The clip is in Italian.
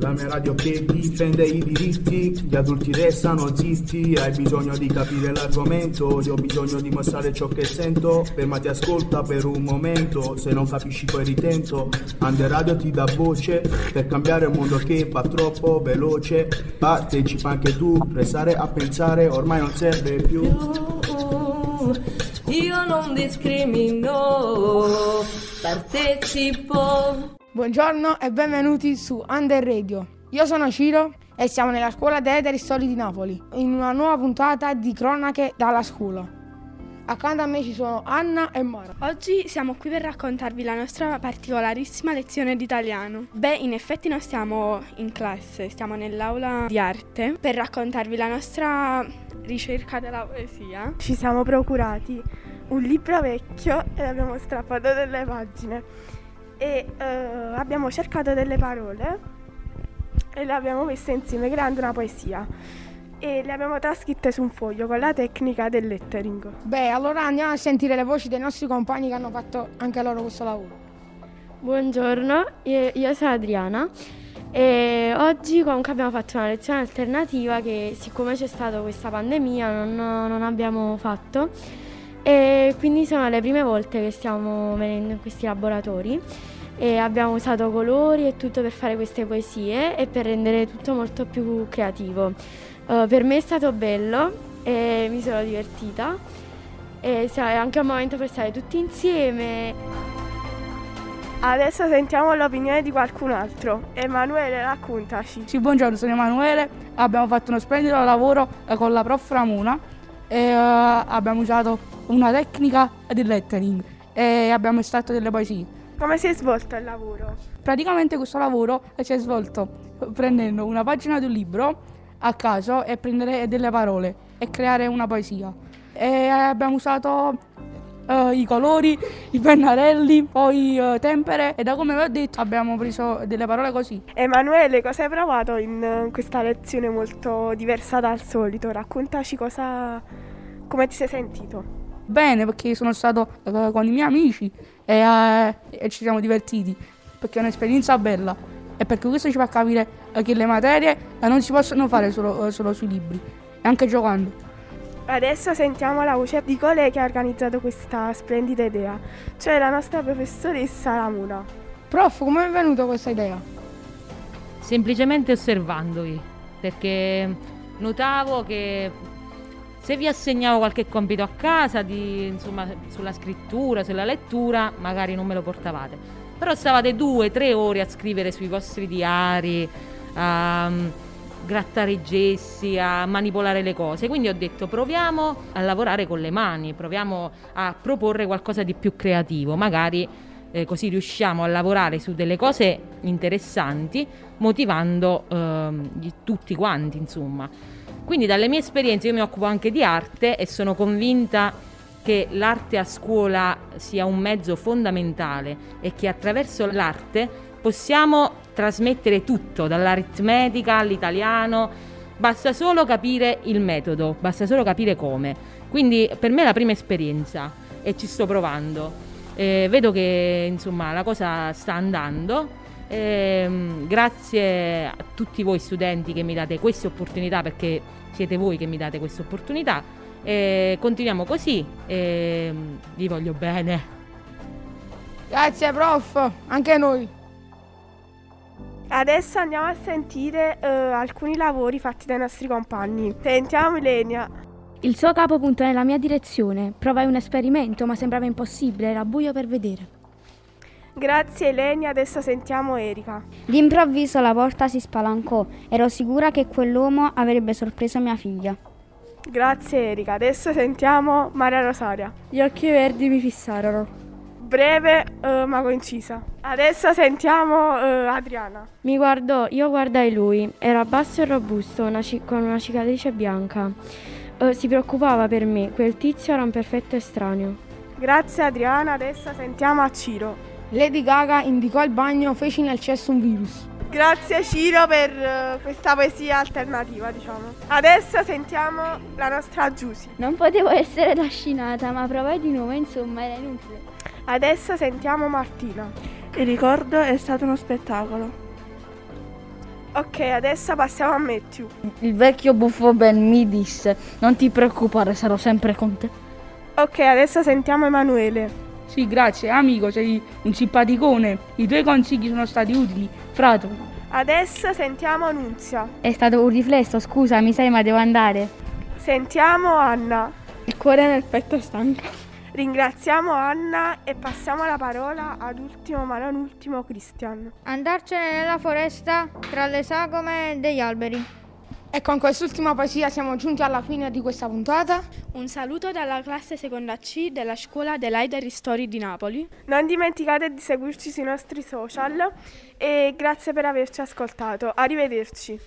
La mia radio che difende i diritti, gli adulti restano zitti, hai bisogno di capire l'argomento, io ho bisogno di mostrare ciò che sento, fermati ascolta per un momento, se non capisci poi ritento, Ande Radio ti dà voce, per cambiare un mondo che va troppo veloce, partecipa anche tu, restare a pensare ormai non serve più. Io non discrimino, partecipo. Buongiorno e benvenuti su Under Radio. Io sono Ciro e siamo nella scuola Deleteri Soli di Napoli, in una nuova puntata di Cronache dalla scuola. Accanto a me ci sono Anna e Mara. Oggi siamo qui per raccontarvi la nostra particolarissima lezione di italiano. Beh, in effetti non stiamo in classe, stiamo nell'aula di arte per raccontarvi la nostra ricerca della poesia. Ci siamo procurati un libro vecchio e abbiamo strappato delle pagine e uh, abbiamo cercato delle parole e le abbiamo messe insieme creando una poesia e le abbiamo trascritte su un foglio con la tecnica del lettering. Beh, allora andiamo a sentire le voci dei nostri compagni che hanno fatto anche loro questo lavoro. Buongiorno, io, io sono Adriana e oggi comunque abbiamo fatto una lezione alternativa che siccome c'è stata questa pandemia non, non abbiamo fatto e quindi sono le prime volte che stiamo venendo in questi laboratori e abbiamo usato colori e tutto per fare queste poesie e per rendere tutto molto più creativo. Uh, per me è stato bello e mi sono divertita e è anche un momento per stare tutti insieme. Adesso sentiamo l'opinione di qualcun altro. Emanuele, raccontaci. Sì, buongiorno, sono Emanuele. Abbiamo fatto uno splendido lavoro eh, con la prof Ramuna e uh, abbiamo usato una tecnica di lettering e abbiamo estratto delle poesie. Come si è svolto il lavoro? Praticamente questo lavoro si è svolto prendendo una pagina di un libro a caso e prendere delle parole e creare una poesia. E abbiamo usato uh, i colori, i pennarelli, poi uh, tempere e da come vi ho detto abbiamo preso delle parole così. Emanuele, cosa hai provato in questa lezione molto diversa dal solito? Raccontaci cosa, come ti sei sentito. Bene, perché sono stato uh, con i miei amici e, e ci siamo divertiti, perché è un'esperienza bella e perché questo ci fa capire che le materie non si possono fare solo, solo sui libri, e anche giocando. Adesso sentiamo la voce di colei che ha organizzato questa splendida idea, cioè la nostra professoressa Ramuna. Prof, come è venuta questa idea? Semplicemente osservandovi, perché notavo che se vi assegnavo qualche compito a casa, di, insomma, sulla scrittura, sulla lettura, magari non me lo portavate. Però stavate due, tre ore a scrivere sui vostri diari, a um, grattare i gessi, a manipolare le cose. Quindi ho detto proviamo a lavorare con le mani, proviamo a proporre qualcosa di più creativo, magari eh, così riusciamo a lavorare su delle cose interessanti, motivando eh, tutti quanti, insomma. Quindi dalle mie esperienze io mi occupo anche di arte e sono convinta che l'arte a scuola sia un mezzo fondamentale e che attraverso l'arte possiamo trasmettere tutto, dall'aritmetica all'italiano, basta solo capire il metodo, basta solo capire come. Quindi per me è la prima esperienza e ci sto provando. Eh, vedo che insomma la cosa sta andando. Eh, grazie a tutti voi studenti che mi date queste opportunità perché siete voi che mi date queste opportunità. Eh, continuiamo così e vi voglio bene. Grazie prof, anche noi. Adesso andiamo a sentire uh, alcuni lavori fatti dai nostri compagni. Sentiamo Ilenia. Il suo capo punta nella mia direzione. Provai un esperimento, ma sembrava impossibile, era buio per vedere. Grazie Elenia, adesso sentiamo Erika. D'improvviso la porta si spalancò. Ero sicura che quell'uomo avrebbe sorpreso mia figlia. Grazie Erika, adesso sentiamo Maria Rosaria. Gli occhi verdi mi fissarono. Breve uh, ma concisa. Adesso sentiamo uh, Adriana. Mi guardò, io guardai lui. Era basso e robusto, una ci- con una cicatrice bianca. Uh, si preoccupava per me, quel tizio era un perfetto estraneo. Grazie Adriana, adesso sentiamo a Ciro. Lady Gaga indicò il bagno, feci nel cesso un virus. Grazie Ciro per uh, questa poesia alternativa, diciamo. Adesso sentiamo la nostra Giusy. Non potevo essere trascinata, ma provai di nuovo, insomma, era inutile. Adesso sentiamo Martina. Il ricordo è stato uno spettacolo. Ok, adesso passiamo a Matthew. Il vecchio buffo Ben mi disse: Non ti preoccupare, sarò sempre con te. Ok, adesso sentiamo Emanuele. Sì, grazie, amico, sei un simpaticone. I tuoi consigli sono stati utili. Frato. Adesso sentiamo Nunzia. È stato un riflesso, scusa, mi sai, ma devo andare. Sentiamo Anna. Il cuore nel petto stanco. Ringraziamo Anna e passiamo la parola ad ultimo ma non ultimo Cristian. Andarcene nella foresta tra le sagome degli alberi. E con quest'ultima poesia siamo giunti alla fine di questa puntata. Un saluto dalla classe seconda C della scuola dell'Aider Story di Napoli. Non dimenticate di seguirci sui nostri social e grazie per averci ascoltato. Arrivederci.